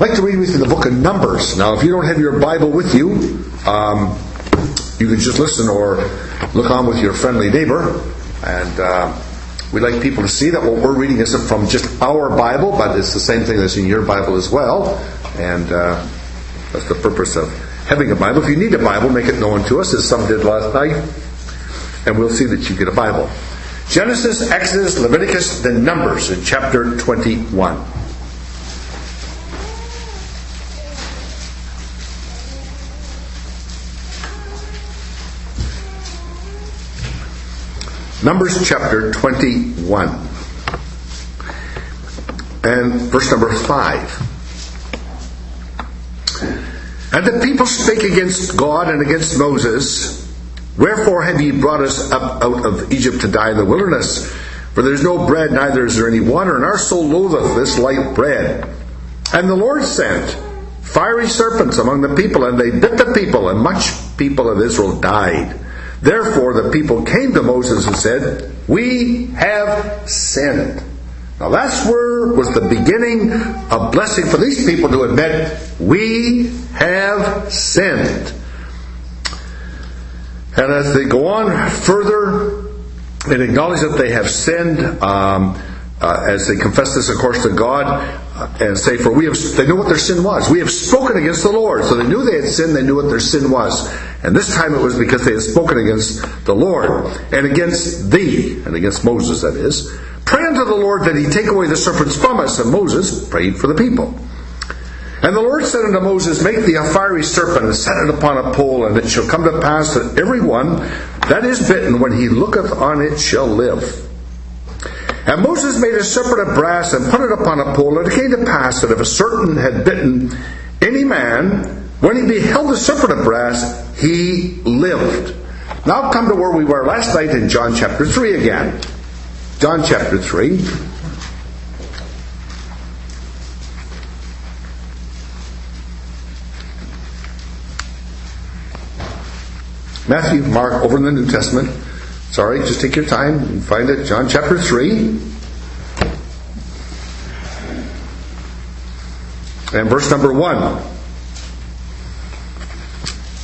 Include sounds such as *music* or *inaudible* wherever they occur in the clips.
I'd like to read with you the book of Numbers. Now, if you don't have your Bible with you, um, you can just listen or look on with your friendly neighbor. And uh, we'd like people to see that what we're reading isn't from just our Bible, but it's the same thing that's in your Bible as well. And uh, that's the purpose of having a Bible. If you need a Bible, make it known to us, as some did last night, and we'll see that you get a Bible. Genesis, Exodus, Leviticus, then Numbers in chapter 21. Numbers chapter 21 and verse number 5. And the people spake against God and against Moses, Wherefore have ye brought us up out of Egypt to die in the wilderness? For there is no bread, neither is there any water, and our soul loatheth this light bread. And the Lord sent fiery serpents among the people, and they bit the people, and much people of Israel died. Therefore the people came to Moses and said, We have sinned. Now that's where was the beginning of blessing for these people to admit, We have sinned. And as they go on further and acknowledge that they have sinned, um, uh, as they confess this, of course, to God, and say, For we have, they knew what their sin was. We have spoken against the Lord. So they knew they had sinned, they knew what their sin was. And this time it was because they had spoken against the Lord, and against thee, and against Moses, that is. Pray unto the Lord that he take away the serpents from us. And Moses prayed for the people. And the Lord said unto Moses, Make thee a fiery serpent, and set it upon a pole, and it shall come to pass that every one that is bitten, when he looketh on it, shall live. And Moses made a serpent of brass and put it upon a pole, and it came to pass that if a serpent had bitten any man, when he beheld the serpent of brass, he lived. Now come to where we were last night in John chapter 3 again. John chapter 3. Matthew, Mark, over in the New Testament. Sorry, just take your time and find it. John chapter 3. And verse number 1.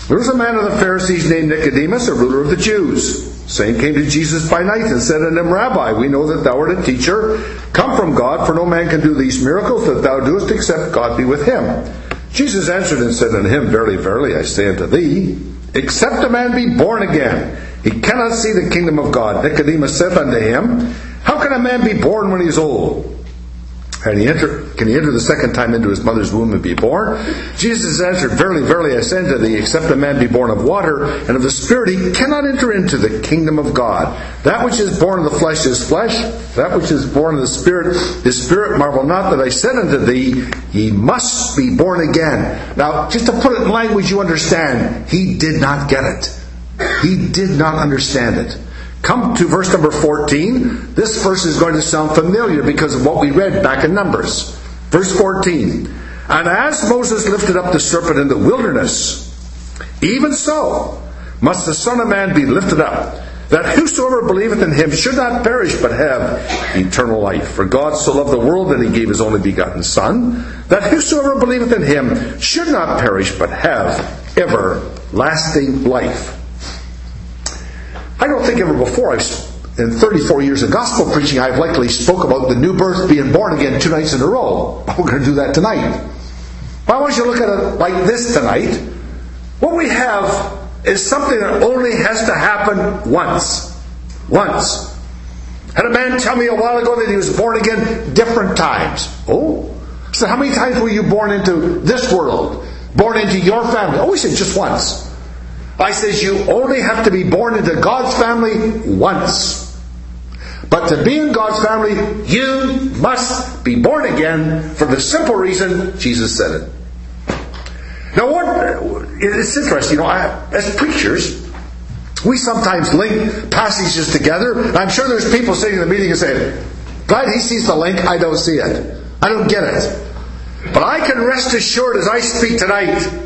There was a man of the Pharisees named Nicodemus, a ruler of the Jews. Same came to Jesus by night and said unto him, Rabbi, we know that thou art a teacher, come from God, for no man can do these miracles that thou doest except God be with him. Jesus answered and said unto him, Verily, verily, I say unto thee, Except a man be born again, he cannot see the kingdom of God. Nicodemus said unto him, How can a man be born when he is old? And he enter, can he enter the second time into his mother's womb and be born? Jesus answered, Verily, verily, I say unto thee, except a man be born of water and of the Spirit, he cannot enter into the kingdom of God. That which is born of the flesh is flesh, that which is born of the Spirit is spirit. Marvel not that I said unto thee, Ye must be born again. Now, just to put it in language you understand, he did not get it. He did not understand it. Come to verse number 14. This verse is going to sound familiar because of what we read back in Numbers. Verse 14. And as Moses lifted up the serpent in the wilderness, even so must the Son of Man be lifted up, that whosoever believeth in him should not perish but have eternal life. For God so loved the world that he gave his only begotten Son, that whosoever believeth in him should not perish but have everlasting life. I don't think ever before I've in 34 years of gospel preaching, I've likely spoke about the new birth being born again two nights in a row. *laughs* We're going to do that tonight. I want you look at it like this tonight. What we have is something that only has to happen once. Once. Had a man tell me a while ago that he was born again different times. Oh. So how many times were you born into this world? Born into your family? Oh, he said just once. I says you only have to be born into God's family once. But to be in God's family, you must be born again for the simple reason Jesus said it. Now, what it's interesting, you know, I, as preachers, we sometimes link passages together. I'm sure there's people sitting in the meeting and saying, "Glad he sees the link. I don't see it. I don't get it." But I can rest assured as I speak tonight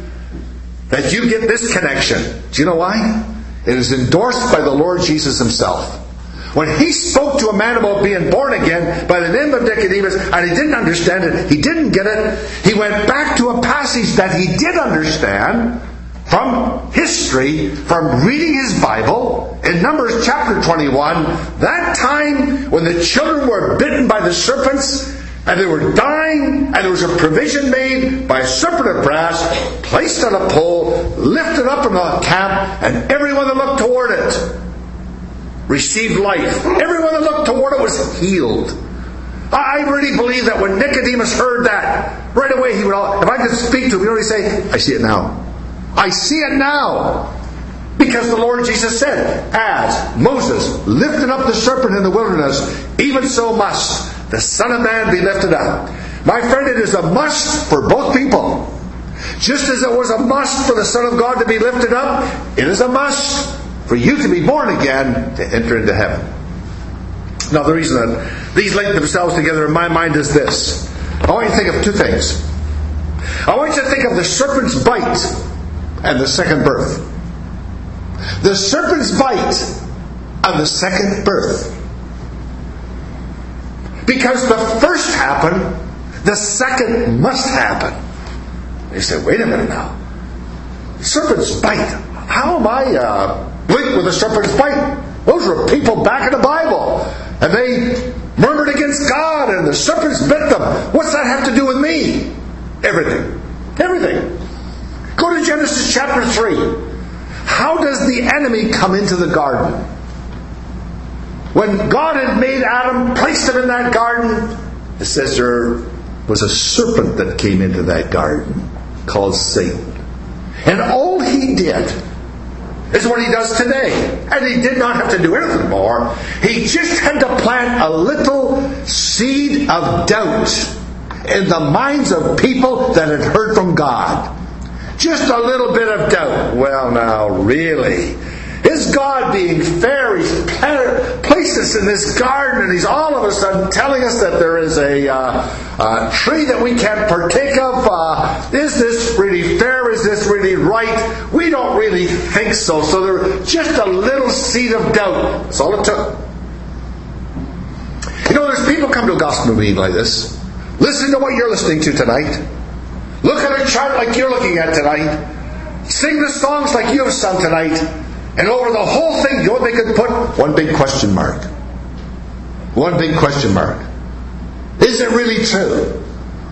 that you get this connection. Do you know why? It is endorsed by the Lord Jesus himself. When he spoke to a man about being born again by the name of Nicodemus and he didn't understand it, he didn't get it, he went back to a passage that he did understand from history, from reading his Bible, in Numbers chapter 21, that time when the children were bitten by the serpents and they were dying, and there was a provision made by a serpent of brass, placed on a pole, lifted up in the camp, and everyone that looked toward it received life. Everyone that looked toward it was healed. I really believe that when Nicodemus heard that, right away he would, if I could speak to him, he would already say, I see it now. I see it now. Because the Lord Jesus said, As Moses lifted up the serpent in the wilderness, even so must the Son of Man be lifted up. My friend, it is a must for both people. Just as it was a must for the Son of God to be lifted up, it is a must for you to be born again to enter into heaven. Now, the reason that these link themselves together in my mind is this. I want you to think of two things. I want you to think of the serpent's bite and the second birth. The serpent's bite and the second birth. Because the first happened, the second must happen. They say, wait a minute now. Serpent's bite. How am I uh, linked with a serpent's bite? Those were people back in the Bible. And they murmured against God and the serpents bit them. What's that have to do with me? Everything. Everything. Go to Genesis chapter 3. How does the enemy come into the garden? When God had made Adam, placed him in that garden, it says there was a serpent that came into that garden called Satan. And all he did is what he does today. And he did not have to do anything more. He just had to plant a little seed of doubt in the minds of people that had heard from God. Just a little bit of doubt. Well, now, really? God being fair? He's placed us in this garden and He's all of a sudden telling us that there is a uh, tree that we can't partake of. Uh, is this really fair? Is this really right? We don't really think so. So there just a little seed of doubt. That's all it took. You know, there's people come to a gospel meeting like this. Listen to what you're listening to tonight. Look at a chart like you're looking at tonight. Sing the songs like you have sung tonight. And over the whole thing, you know what they could put? One big question mark. One big question mark. Is it really true?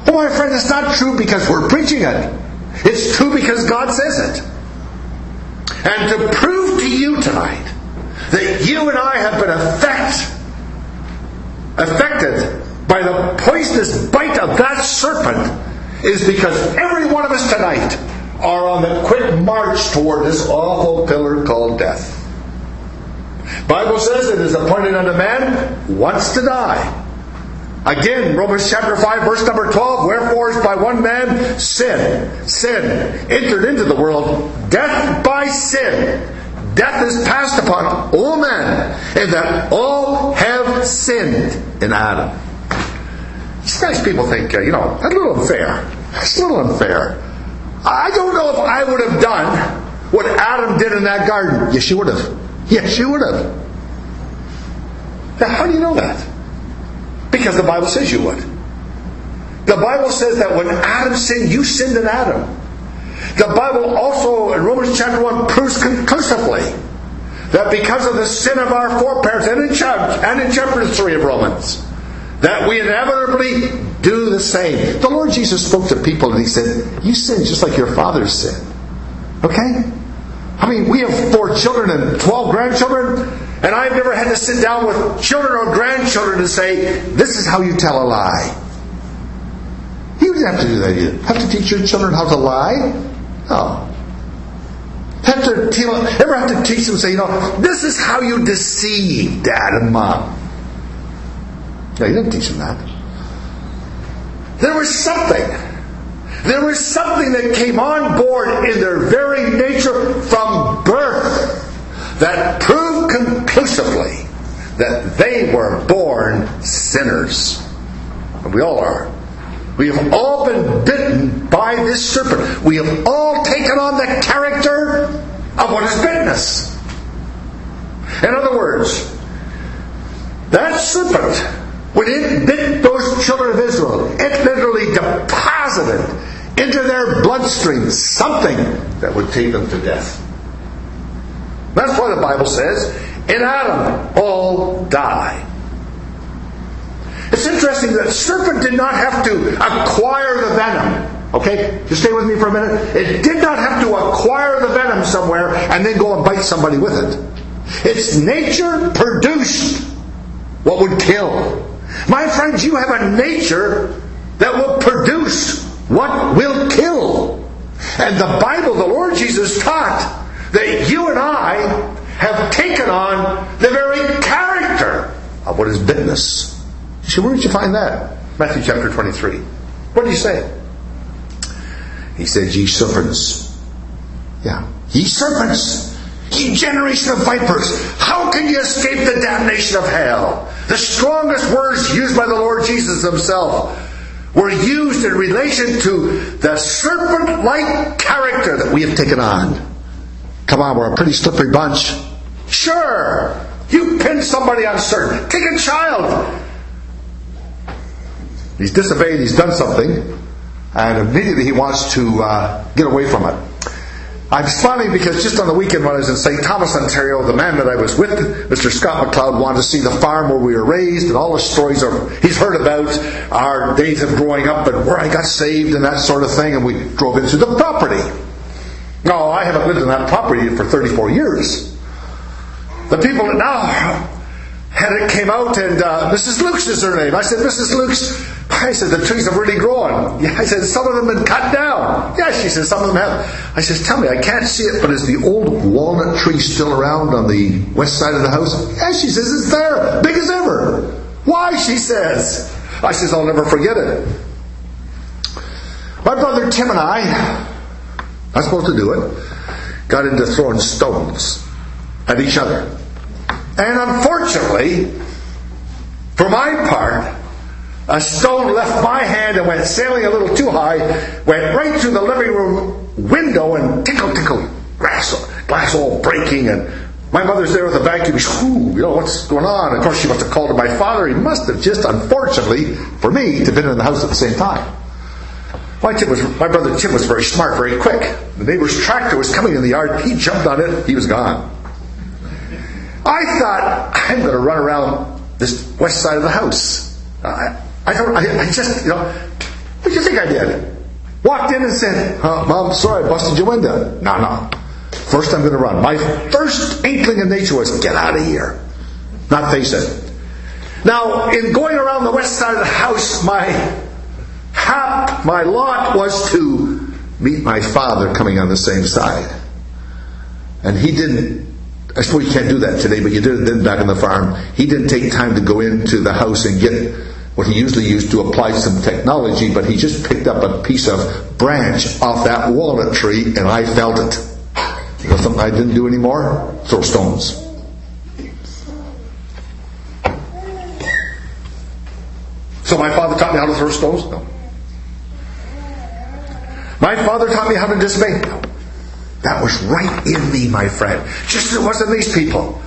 Oh, my friend, it's not true because we're preaching it. It's true because God says it. And to prove to you tonight that you and I have been affect, affected by the poisonous bite of that serpent is because every one of us tonight are on the quick march toward this awful pillar called death. Bible says it is appointed unto man once to die. Again, Romans chapter 5, verse number 12, wherefore is by one man sin, sin entered into the world, death by sin. Death is passed upon all men, and that all have sinned in Adam. Sometimes people think, uh, you know, that's a little unfair. That's a little unfair. I don't know if I would have done what Adam did in that garden. Yes, you would have. Yes, you would have. Now, how do you know that? Because the Bible says you would. The Bible says that when Adam sinned, you sinned in Adam. The Bible also, in Romans chapter 1, proves conclusively that because of the sin of our foreparents, and in chapter, and in chapter 3 of Romans, that we inevitably do the same. The Lord Jesus spoke to people and he said, You sin just like your fathers sinned. Okay? I mean, we have four children and 12 grandchildren, and I've never had to sit down with children or grandchildren to say, This is how you tell a lie. You didn't have to do that either. Have to teach your children how to lie? No. Have to ever have to teach them, say, you know, this is how you deceive dad and mom. No, you didn't teach them that. There was something. There was something that came on board in their very nature from birth that proved conclusively that they were born sinners. And we all are. We have all been bitten by this serpent. We have all taken on the character of what has bitten us. In other words, That serpent, when it bit those children of Israel, it literally deposited into their bloodstream something that would take them to death. That's why the Bible says, in Adam all die. It's interesting that serpent did not have to acquire the venom. Okay? Just stay with me for a minute. It did not have to acquire the venom somewhere and then go and bite somebody with it. Its nature produced what would kill. My friends, you have a nature that will produce what will kill. And the Bible, the Lord Jesus taught that you and I have taken on the very character of what is bitterness. So where did you find that? Matthew chapter 23. What did he say? He said, Ye serpents. Yeah. Ye serpents. Generation of vipers. How can you escape the damnation of hell? The strongest words used by the Lord Jesus himself were used in relation to the serpent like character that we have taken on. Come on, we're a pretty slippery bunch. Sure, you pin somebody on certain. Take a child. He's disobeyed, he's done something, and immediately he wants to uh, get away from it. I'm smiling because just on the weekend when I was in St. Thomas, Ontario, the man that I was with, Mr. Scott McLeod, wanted to see the farm where we were raised and all the stories of, he's heard about our days of growing up and where I got saved and that sort of thing, and we drove into the property. No, I haven't lived in that property for 34 years. The people that now had it came out, and uh, Mrs. Luke's is her name. I said, Mrs. Luke's, I said, the trees have really grown. Yeah, I said, some of them have been cut down. Yeah, she said, some of them have. I said, tell me, I can't see it, but is the old walnut tree still around on the west side of the house? Yeah, she says, it's there, big as ever. Why, she says. I says, I'll never forget it. My brother Tim and I, not supposed to do it, got into throwing stones at each other. And unfortunately, for my part, a stone left my hand and went sailing a little too high, went right through the living room window and tinkle, tinkle, glass, glass all breaking. And my mother's there with a vacuum. Ooh, you know, what's going on? Of course, she must have called to my father. He must have just, unfortunately, for me, to been in the house at the same time. My, was, my brother Tim was very smart, very quick. The neighbor's tractor was coming in the yard. He jumped on it. He was gone. I thought, I'm going to run around this west side of the house. I. I, I just, you know, what do you think I did? Walked in and said, uh, "Mom, sorry, I busted your window." No, no. First, I'm going to run. My first inkling of nature was, "Get out of here," not face it. Now, in going around the west side of the house, my hap, my lot was to meet my father coming on the same side, and he didn't. I suppose you can't do that today, but you did it then back on the farm. He didn't take time to go into the house and get what he usually used to apply some technology, but he just picked up a piece of branch off that walnut tree and I felt it. You know something I didn't do anymore? Throw stones. So my father taught me how to throw stones? No. My father taught me how to disobey? No. That was right in me, my friend. Just as it was in these people.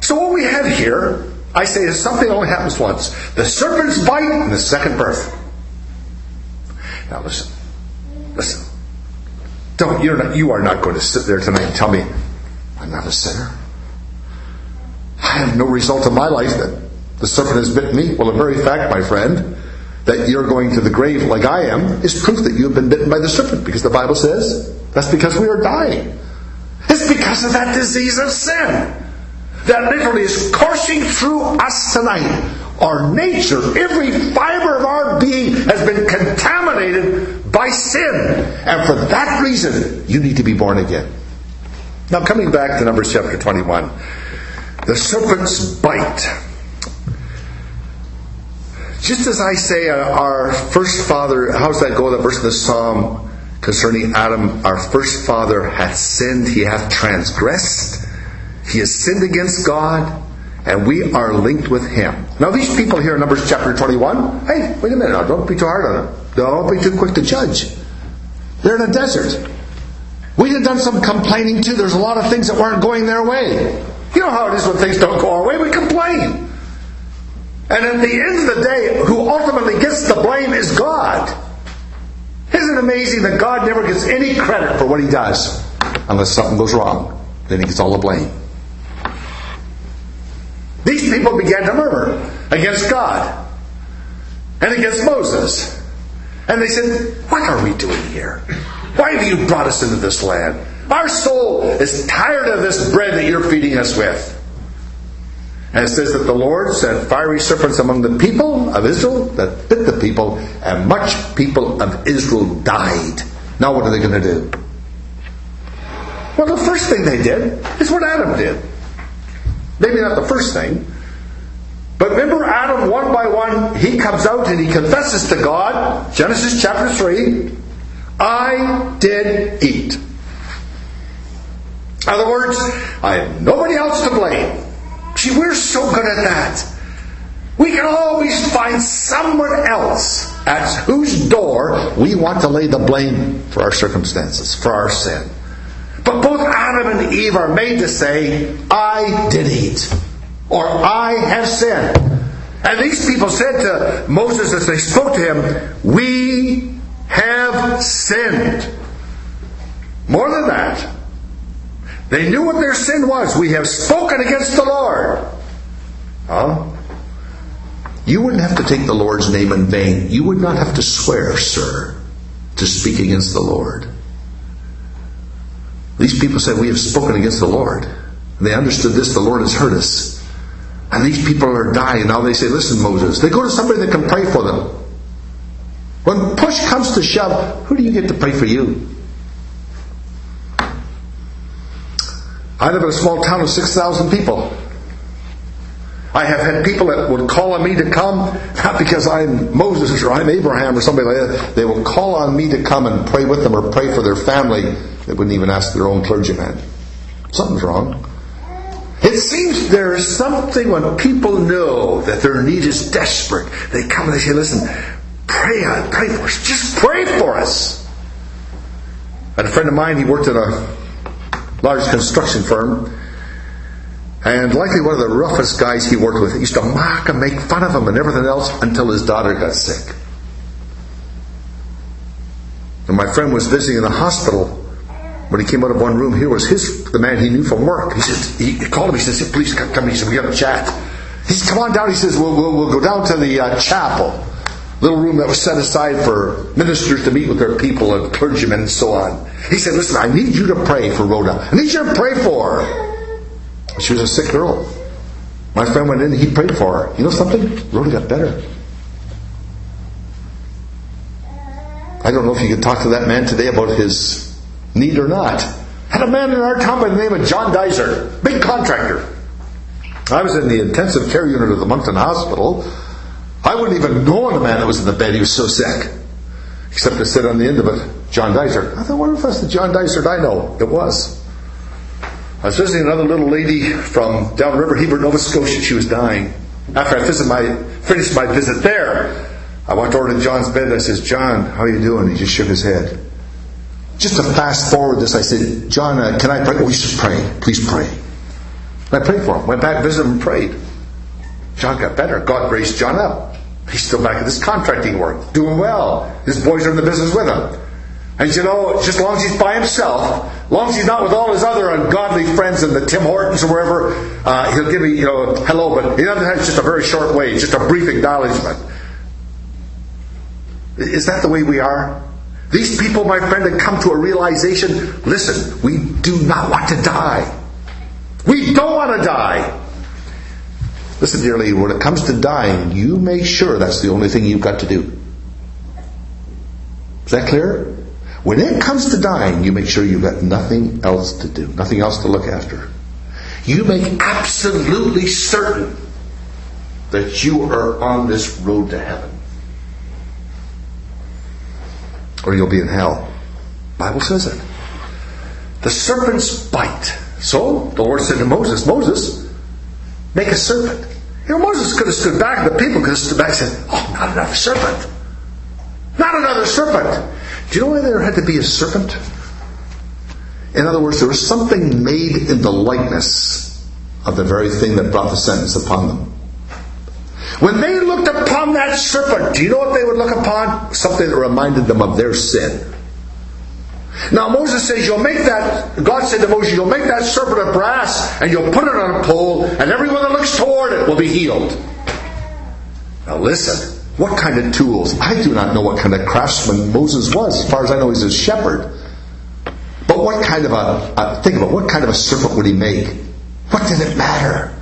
So what we have here I say is something only happens once. The serpent's bite and the second birth. Now listen. Listen. Don't you're not you are not going to sit there tonight and tell me I'm not a sinner. I have no result in my life that the serpent has bitten me. Well, the very fact, my friend, that you're going to the grave like I am is proof that you have been bitten by the serpent because the Bible says that's because we are dying. It's because of that disease of sin that literally is coursing through us tonight. Our nature, every fiber of our being has been contaminated by sin. And for that reason, you need to be born again. Now, coming back to Numbers chapter 21, the serpent's bite. Just as I say, uh, our first father, how's that go? That verse in the Psalm concerning Adam, our first father hath sinned, he hath transgressed. He has sinned against God, and we are linked with Him. Now, these people here in Numbers chapter 21, hey, wait a minute now, don't be too hard on them. Don't be too quick to judge. They're in a desert. We had done some complaining too. There's a lot of things that weren't going their way. You know how it is when things don't go our way, we complain. And at the end of the day, who ultimately gets the blame is God. Isn't it amazing that God never gets any credit for what he does unless something goes wrong? Then he gets all the blame. These people began to murmur against God and against Moses. And they said, What are we doing here? Why have you brought us into this land? Our soul is tired of this bread that you're feeding us with. And it says that the Lord sent fiery serpents among the people of Israel that bit the people, and much people of Israel died. Now, what are they going to do? Well, the first thing they did is what Adam did. Maybe not the first thing. But remember, Adam, one by one, he comes out and he confesses to God, Genesis chapter 3, I did eat. In other words, I have nobody else to blame. See, we're so good at that. We can always find someone else at whose door we want to lay the blame for our circumstances, for our sin. But both Adam and Eve are made to say, I did eat, or I have sinned. And these people said to Moses as they spoke to him, We have sinned. More than that, they knew what their sin was. We have spoken against the Lord. Huh? You wouldn't have to take the Lord's name in vain. You would not have to swear, sir, to speak against the Lord. These people said, We have spoken against the Lord. And they understood this, the Lord has heard us. And these people are dying. Now they say, Listen, Moses, they go to somebody that can pray for them. When push comes to shove, who do you get to pray for you? I live in a small town of 6,000 people. I have had people that would call on me to come, *laughs* not because I'm Moses or I'm Abraham or somebody like that. They will call on me to come and pray with them or pray for their family. They wouldn't even ask their own clergyman. Something's wrong. It seems there is something when people know that their need is desperate. They come and they say, listen, pray pray for us. Just pray for us. I had a friend of mine, he worked at a large construction firm. And likely one of the roughest guys he worked with he used to mock and make fun of him and everything else until his daughter got sick. And my friend was visiting in the hospital. When he came out of one room, here was his the man he knew from work. He said he called him. He said, "Please come." come. He said, "We got to chat." He said, "Come on down." He says, "We'll, we'll, we'll go down to the uh, chapel, little room that was set aside for ministers to meet with their people and clergymen and so on." He said, "Listen, I need you to pray for Rhoda. I need you to pray for her." She was a sick girl. My friend went in, he prayed for her. You know something? Rhoda got better. I don't know if you could talk to that man today about his need or not. Had a man in our town by the name of John Dicer, big contractor. I was in the intensive care unit of the Moncton Hospital. I wouldn't even know the man that was in the bed. He was so sick. Except to sit on the end of it, John Dicer. I thought, wonder if that's the John Dicer I know. It was. I was visiting another little lady from downriver Hebert, Nova Scotia. She was dying. After I my, finished my visit there, I walked over to John's bed and I said, John, how are you doing? He just shook his head. Just to fast forward this, I said, John, uh, can I pray? Oh, you should pray. Please pray. And I prayed for him. Went back, visited him, and prayed. John got better. God raised John up. He's still back at this contracting work, doing well. His boys are in the business with him. And you know, just as long as he's by himself, as long as he's not with all his other ungodly friends in the Tim Hortons or wherever, uh, he'll give me, you know, hello, but he doesn't have just a very short way, just a brief acknowledgement. Is that the way we are? These people, my friend, have come to a realization listen, we do not want to die. We don't want to die. Listen, dearly, when it comes to dying, you make sure that's the only thing you've got to do. Is that clear? When it comes to dying, you make sure you've got nothing else to do, nothing else to look after. You make absolutely certain that you are on this road to heaven. Or you'll be in hell. Bible says it. The serpent's bite. So the Lord said to Moses, Moses, make a serpent. You know, Moses could have stood back, the people could have stood back and said, Oh, not another serpent. Not another serpent. Do you know why there had to be a serpent? In other words, there was something made in the likeness of the very thing that brought the sentence upon them. When they looked upon that serpent, do you know what they would look upon? Something that reminded them of their sin. Now Moses says, You'll make that, God said to Moses, You'll make that serpent of brass and you'll put it on a pole, and everyone that looks toward it will be healed. Now listen, what kind of tools? I do not know what kind of craftsman Moses was. As far as I know, he's a shepherd. But what kind of a, uh, think about what kind of a serpent would he make? What did it matter?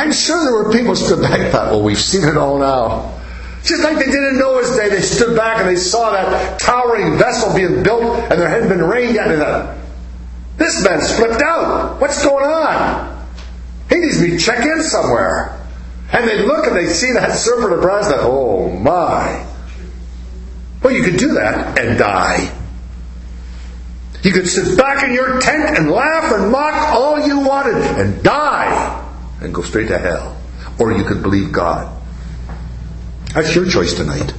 I'm sure there were people stood back and thought, well, we've seen it all now. Just like they did in Noah's day, they stood back and they saw that towering vessel being built and there hadn't been rain yet. And thought, this man's flipped out. What's going on? He needs me to be checked in somewhere. And they look and they see that serpent of brass. That oh my! Well, you could do that and die. You could sit back in your tent and laugh and mock all you wanted and die and go straight to hell. Or you could believe God. That's your choice tonight.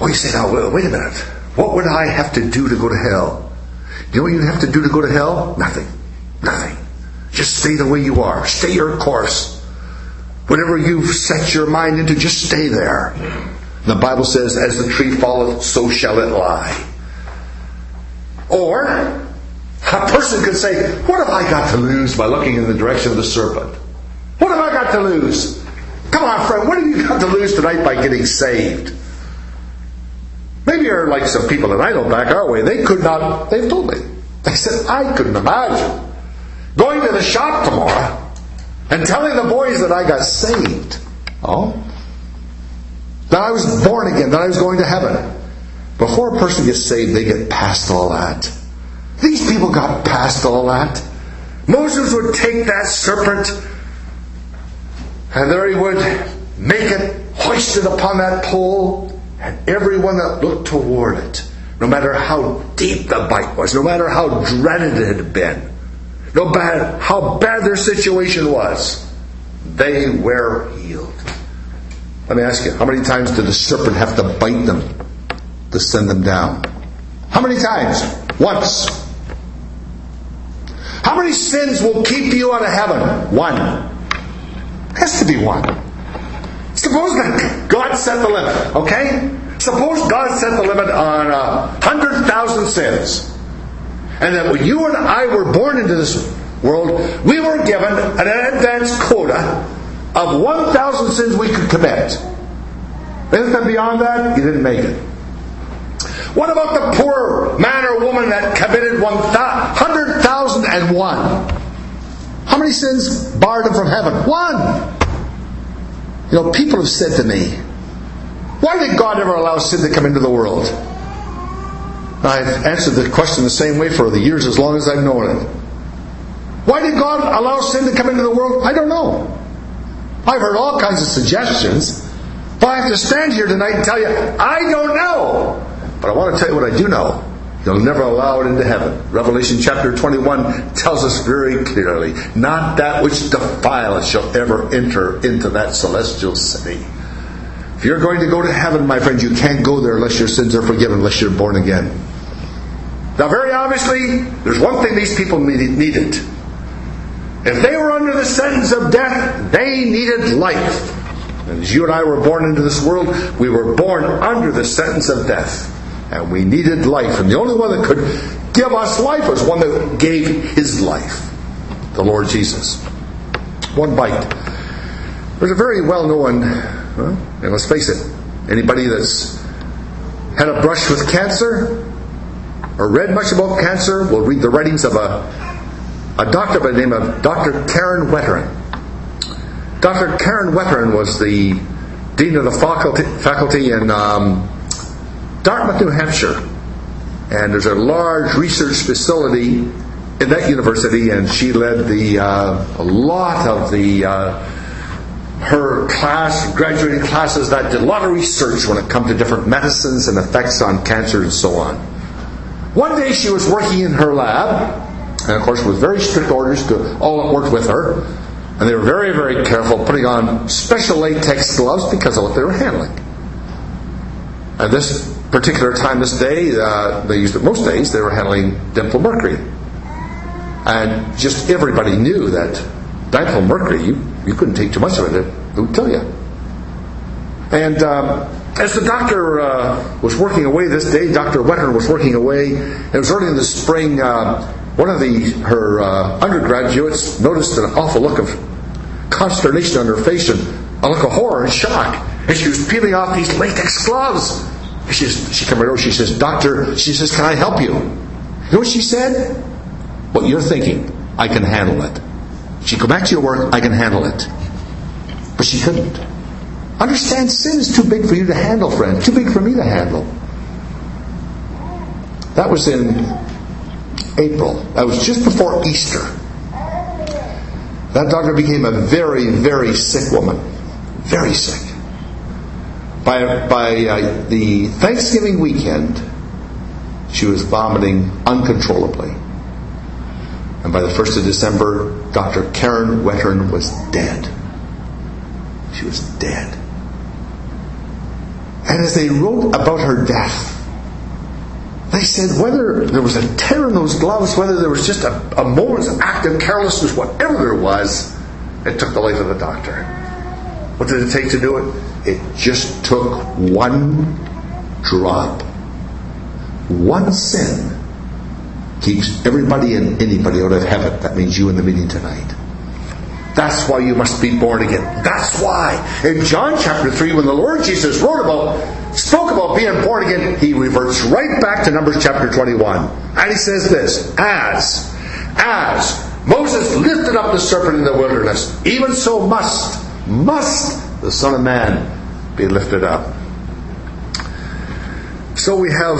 Oh, you say, now, wait a minute. What would I have to do to go to hell? You know what you have to do to go to hell? Nothing. Nothing. Just stay the way you are. Stay your course. Whatever you've set your mind into, just stay there. The Bible says, as the tree falleth, so shall it lie. Or, a person could say, What have I got to lose by looking in the direction of the serpent? What have I got to lose? Come on, friend, what have you got to lose tonight by getting saved? Maybe you're like some people that I know back our way. They could not, they've told me. They said, I couldn't imagine going to the shop tomorrow and telling the boys that I got saved. Oh? That I was born again, that I was going to heaven. Before a person gets saved, they get past all that. These people got past all that. Moses would take that serpent and there he would make it hoisted upon that pole, and everyone that looked toward it, no matter how deep the bite was, no matter how dreaded it had been, no matter how bad their situation was, they were healed. Let me ask you, how many times did the serpent have to bite them to send them down? How many times? Once. How many sins will keep you out of heaven? One. Has to be one. Suppose that God set the limit, okay? Suppose God set the limit on a hundred thousand sins. And that when you and I were born into this world, we were given an advanced quota of 1,000 sins we could commit. Anything beyond that, you didn't make it. What about the poor man or woman that committed 100,001? How many sins barred him from heaven? One. You know, people have said to me, why did God ever allow sin to come into the world? I've answered the question the same way for the years as long as I've known it. Why did God allow sin to come into the world? I don't know. I've heard all kinds of suggestions, but I have to stand here tonight and tell you, I don't know. But I want to tell you what I do know. He'll never allow it into heaven. Revelation chapter 21 tells us very clearly not that which defiles shall ever enter into that celestial city. If you're going to go to heaven, my friends, you can't go there unless your sins are forgiven, unless you're born again. Now, very obviously, there's one thing these people needed. If they were under the sentence of death, they needed life. And as you and I were born into this world, we were born under the sentence of death and we needed life. And the only one that could give us life was one that gave his life, the Lord Jesus. One bite. There's a very well known, well, and let's face it, anybody that's had a brush with cancer or read much about cancer will read the writings of a, a doctor by the name of Dr. Karen Wetterhahn. Dr. Karen Wetterhahn was the dean of the faculty, faculty in um, Dartmouth, New Hampshire. And there's a large research facility in that university, and she led the uh, a lot of the uh, her class, graduating classes that did a lot of research when it comes to different medicines and effects on cancer and so on. One day she was working in her lab, and of course with very strict orders to all that worked with her, and they were very, very careful, putting on special latex gloves because of what they were handling. And this particular time this day, uh, they used it most days, they were handling dimethylmercury. And just everybody knew that dimethylmercury, you, you couldn't take too much of it, It would kill you. And um, as the doctor uh, was working away this day, Dr. Wetter was working away. It was early in the spring. Uh, one of the her uh, undergraduates noticed an awful look of consternation on her face and a look of horror and shock. And she was peeling off these latex gloves. She, she came right over. She says, "Doctor," she says, "Can I help you?" You know what she said? What you're thinking, I can handle it. She go back to your work. I can handle it. But she couldn't. Understand, sin is too big for you to handle, friend. Too big for me to handle. That was in April. That was just before Easter. That doctor became a very, very sick woman. Very sick. By, by uh, the Thanksgiving weekend, she was vomiting uncontrollably. And by the 1st of December, Dr. Karen Wetterhahn was dead. She was dead. And as they wrote about her death, they said whether there was a tear in those gloves, whether there was just a, a moment's act of carelessness, whatever there was, it took the life of the doctor. What did it take to do it? It just took one drop. One sin keeps everybody and anybody out of heaven. That means you in the meeting tonight. That's why you must be born again. That's why. In John chapter 3, when the Lord Jesus wrote about, spoke about being born again, he reverts right back to Numbers chapter 21. And he says this, as, as Moses lifted up the serpent in the wilderness, even so must, must the Son of Man be lifted up. So we have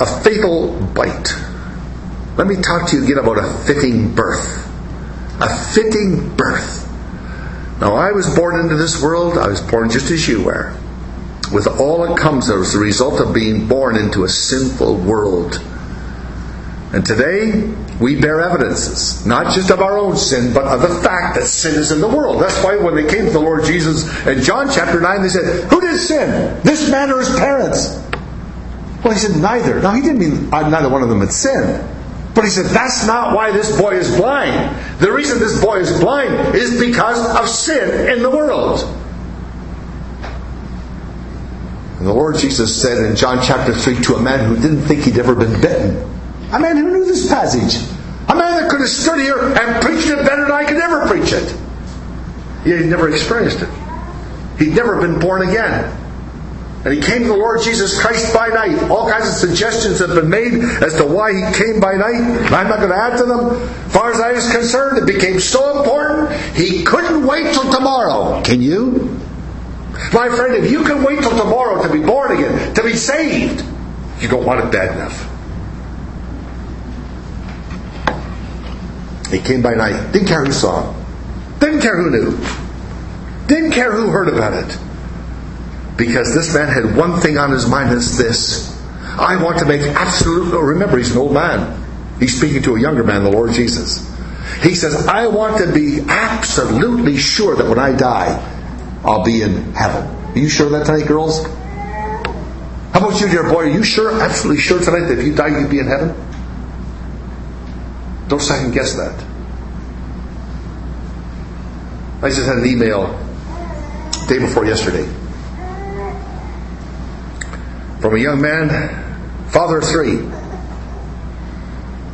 a fatal bite. Let me talk to you again about a fitting birth a fitting birth. Now, I was born into this world, I was born just as you were, with all that comes as a result of being born into a sinful world. And today, we bear evidences, not just of our own sin, but of the fact that sin is in the world. That's why when they came to the Lord Jesus in John chapter 9, they said, Who did sin? This man or his parents? Well, he said, Neither. Now, he didn't mean neither one of them had sinned. But he said, that's not why this boy is blind. The reason this boy is blind is because of sin in the world. And the Lord Jesus said in John chapter 3 to a man who didn't think he'd ever been bitten, a man who knew this passage, a man that could have stood here and preached it better than I could ever preach it. Yet he'd never experienced it. He'd never been born again. And he came to the Lord Jesus Christ by night. All kinds of suggestions have been made as to why he came by night. I'm not going to add to them. As far as I was concerned, it became so important, he couldn't wait till tomorrow. Can you? My friend, if you can wait till tomorrow to be born again, to be saved, you don't want it bad enough. He came by night. Didn't care who saw. Didn't care who knew. Didn't care who heard about it. Because this man had one thing on his mind is this. I want to make absolute, oh, remember he's an old man. He's speaking to a younger man, the Lord Jesus. He says, I want to be absolutely sure that when I die, I'll be in heaven. Are you sure that tonight, girls? How about you, dear boy? Are you sure, absolutely sure tonight that if you die, you'd be in heaven? Don't second guess that. I just had an email day before yesterday from a young man, father of three.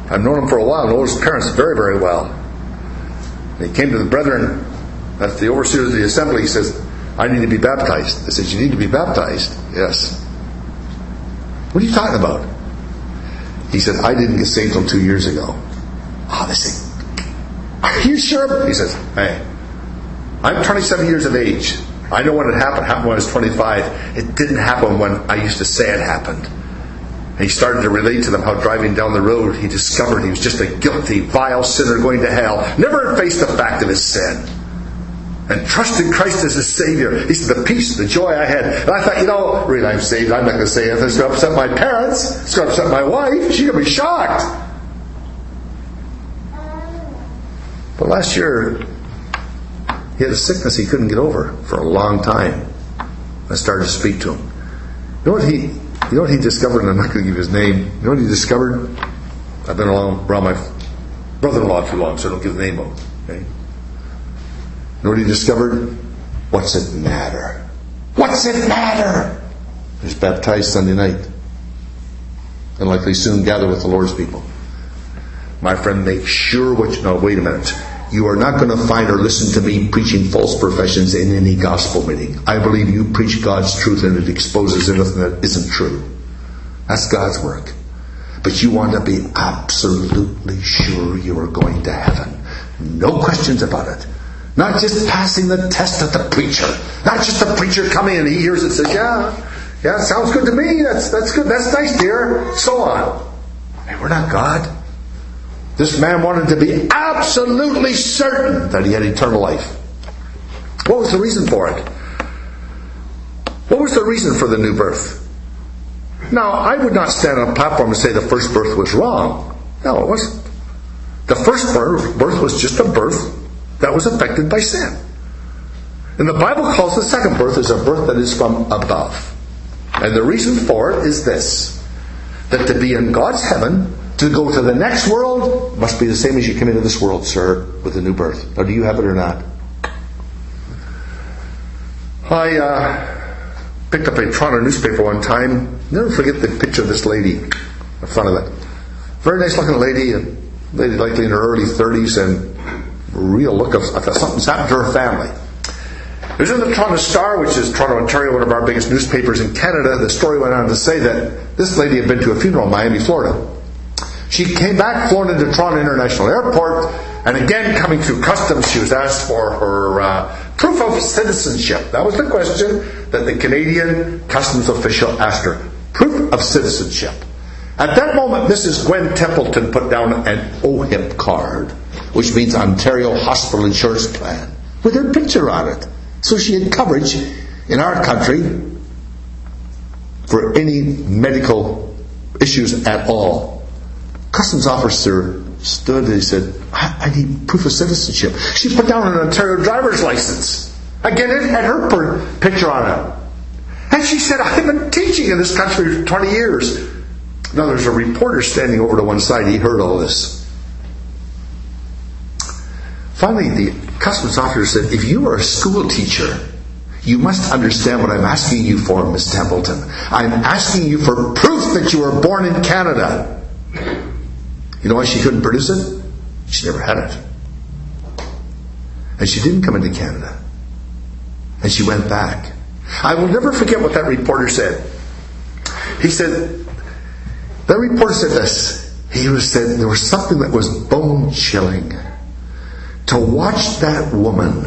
I've known him for a while, know his parents very, very well. he came to the brethren, that's the overseer of the assembly, he says, I need to be baptized. I said, You need to be baptized? Yes. What are you talking about? He said, I didn't get saved until two years ago. Oh, Are you sure? He says, Hey, I'm 27 years of age. I know when it happened. Happened when I was 25. It didn't happen when I used to say it happened. And he started to relate to them how driving down the road he discovered he was just a guilty, vile sinner going to hell. Never faced the fact of his sin. And trusted Christ as his Savior. He said, the peace, the joy I had. And I thought, you know, really I'm saved. I'm not going to say anything. It's going to upset my parents. It's going to upset my wife. She's going to be shocked. But last year, he had a sickness he couldn't get over for a long time. I started to speak to him. You know what he you know what he discovered, and I'm not going to give his name. You know what he discovered? I've been around, around my brother-in-law too long, so I don't give the name of him. Okay? You know what he discovered? What's it matter? What's it matter? He's baptized Sunday night. And likely soon gather with the Lord's people. My friend, make sure what you know. Wait a minute. You are not going to find or listen to me preaching false professions in any gospel meeting. I believe you preach God's truth and it exposes anything that isn't true. That's God's work. But you want to be absolutely sure you are going to heaven. No questions about it. Not just passing the test of the preacher. Not just the preacher coming and he hears it and says, yeah, yeah, sounds good to me. That's, that's good. That's nice, dear. So on. Hey, we're not God. This man wanted to be absolutely certain that he had eternal life. What was the reason for it? What was the reason for the new birth? Now, I would not stand on a platform and say the first birth was wrong. No, it wasn't. The first birth, was just a birth that was affected by sin. And the Bible calls the second birth as a birth that is from above. And the reason for it is this that to be in God's heaven, to go to the next world, must be the same as you come into this world, sir, with a new birth. Now, do you have it or not? I uh, picked up a Toronto newspaper one time. Never forget the picture of this lady in front of it. Very nice looking lady, a lady likely in her early 30s, and real look of something's happened to her family. It was in the Toronto Star, which is Toronto, Ontario, one of our biggest newspapers in Canada. The story went on to say that this lady had been to a funeral in Miami, Florida. She came back, flown into Toronto International Airport, and again, coming through customs, she was asked for her uh, proof of citizenship. That was the question that the Canadian customs official asked her. Proof of citizenship. At that moment, Mrs. Gwen Templeton put down an OHIP card, which means Ontario Hospital Insurance Plan, with her picture on it. So she had coverage in our country for any medical issues at all. Customs officer stood and he said, I, I need proof of citizenship. She put down an Ontario driver's license. Again, it had her per- picture on it. And she said, I've been teaching in this country for 20 years. Now there's a reporter standing over to one side. He heard all this. Finally, the customs officer said, If you are a school teacher, you must understand what I'm asking you for, Miss Templeton. I'm asking you for proof that you were born in Canada. You know why she couldn't produce it? She never had it. And she didn't come into Canada. And she went back. I will never forget what that reporter said. He said, that reporter said this. He said there was something that was bone chilling to watch that woman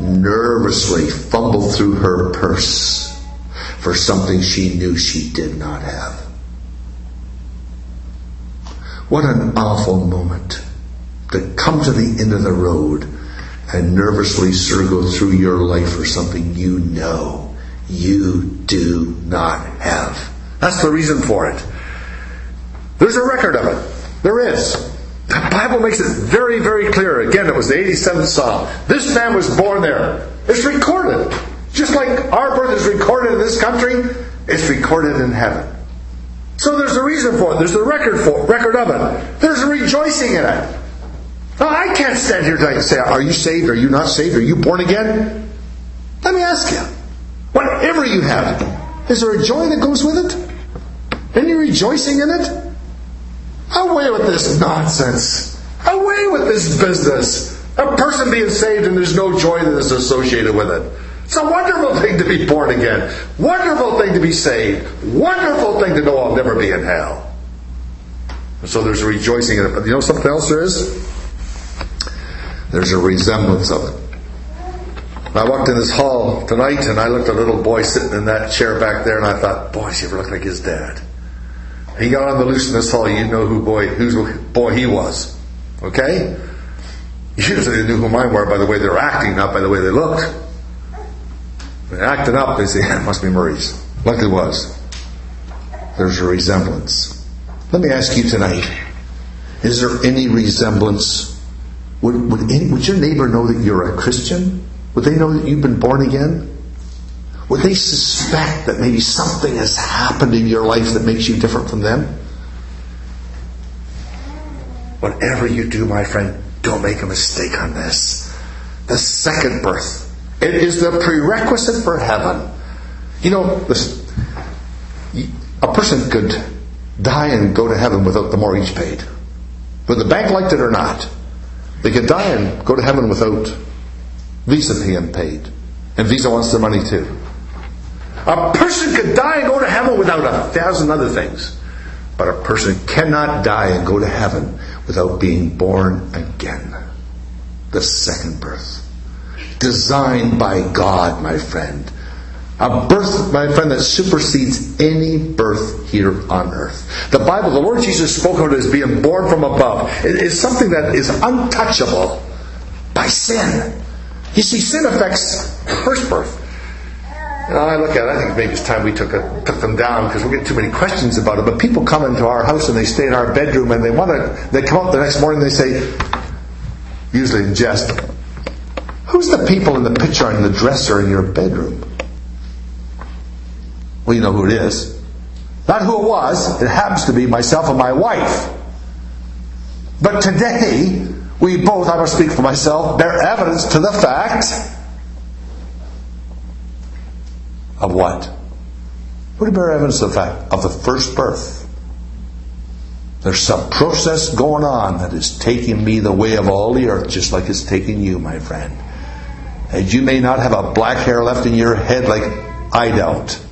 nervously fumble through her purse for something she knew she did not have. What an awful moment to come to the end of the road and nervously circle through your life for something you know you do not have. That's the reason for it. There's a record of it. There is. The Bible makes it very, very clear. Again, it was the 87th Psalm. This man was born there. It's recorded. Just like our birth is recorded in this country, it's recorded in heaven. So there's a reason for it. There's a record for it, record of it. There's a rejoicing in it. Now, I can't stand here tonight and say, Are you saved? Are you not saved? Are you born again? Let me ask you. Whatever you have, is there a joy that goes with it? Any rejoicing in it? Away with this nonsense. Away with this business. A person being saved and there's no joy that is associated with it. It's a wonderful thing to be born again. Wonderful thing to be saved. Wonderful thing to know I'll never be in hell. And so there's a rejoicing in it. But you know something else there is? There's a resemblance of it. I walked in this hall tonight and I looked at a little boy sitting in that chair back there and I thought, boy, he ever looked like his dad? He got on the loose in this hall, you know who boy whose boy he was. Okay? Usually *laughs* they knew who mine were by the way they were acting, not by the way they looked. When they're acting up, they say, it must be Murray's. Like it was. There's a resemblance. Let me ask you tonight, is there any resemblance? Would, would, any, would your neighbor know that you're a Christian? Would they know that you've been born again? Would they suspect that maybe something has happened in your life that makes you different from them? Whatever you do, my friend, don't make a mistake on this. The second birth It is the prerequisite for heaven. You know, a person could die and go to heaven without the mortgage paid. Whether the bank liked it or not. They could die and go to heaven without Visa being paid. And Visa wants their money too. A person could die and go to heaven without a thousand other things. But a person cannot die and go to heaven without being born again. The second birth. Designed by God, my friend. A birth, my friend, that supersedes any birth here on earth. The Bible, the Lord Jesus spoke of it as being born from above. It is something that is untouchable by sin. You see, sin affects first birth. Know, I look at it, I think maybe it's time we took, a, took them down because we're getting too many questions about it. But people come into our house and they stay in our bedroom and they want to, they come out the next morning and they say, usually in jest, who's the people in the picture on the dresser in your bedroom? Well, you know who it is. Not who it was, it happens to be myself and my wife. But today, we both, I must speak for myself, bear evidence to the fact of what? What do bear evidence of the fact? Of the first birth. There's some process going on that is taking me the way of all the earth, just like it's taking you, my friend. And you may not have a black hair left in your head like I don't.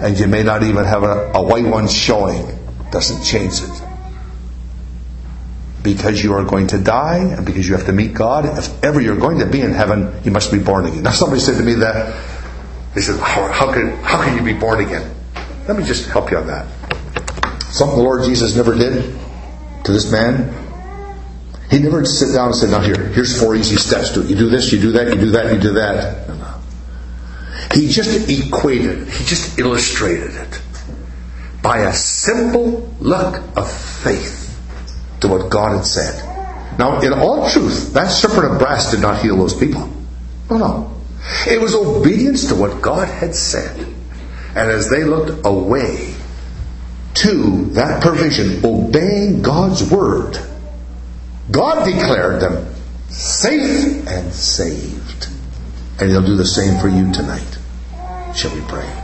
And you may not even have a, a white one showing. Doesn't change it. Because you are going to die and because you have to meet God, if ever you're going to be in heaven, you must be born again. Now somebody said to me that they said, how, how, can, how can you be born again? Let me just help you on that. Something the Lord Jesus never did to this man. He never sit down and said, now here, here's four easy steps to it. You do this, you do that, you do that, you do that. No, no. He just equated. He just illustrated it by a simple look of faith to what God had said. Now, in all truth, that serpent of brass did not heal those people. No, no. It was obedience to what God had said. And as they looked away to that provision, obeying God's word, God declared them safe and saved. And He'll do the same for you tonight. Shall we pray?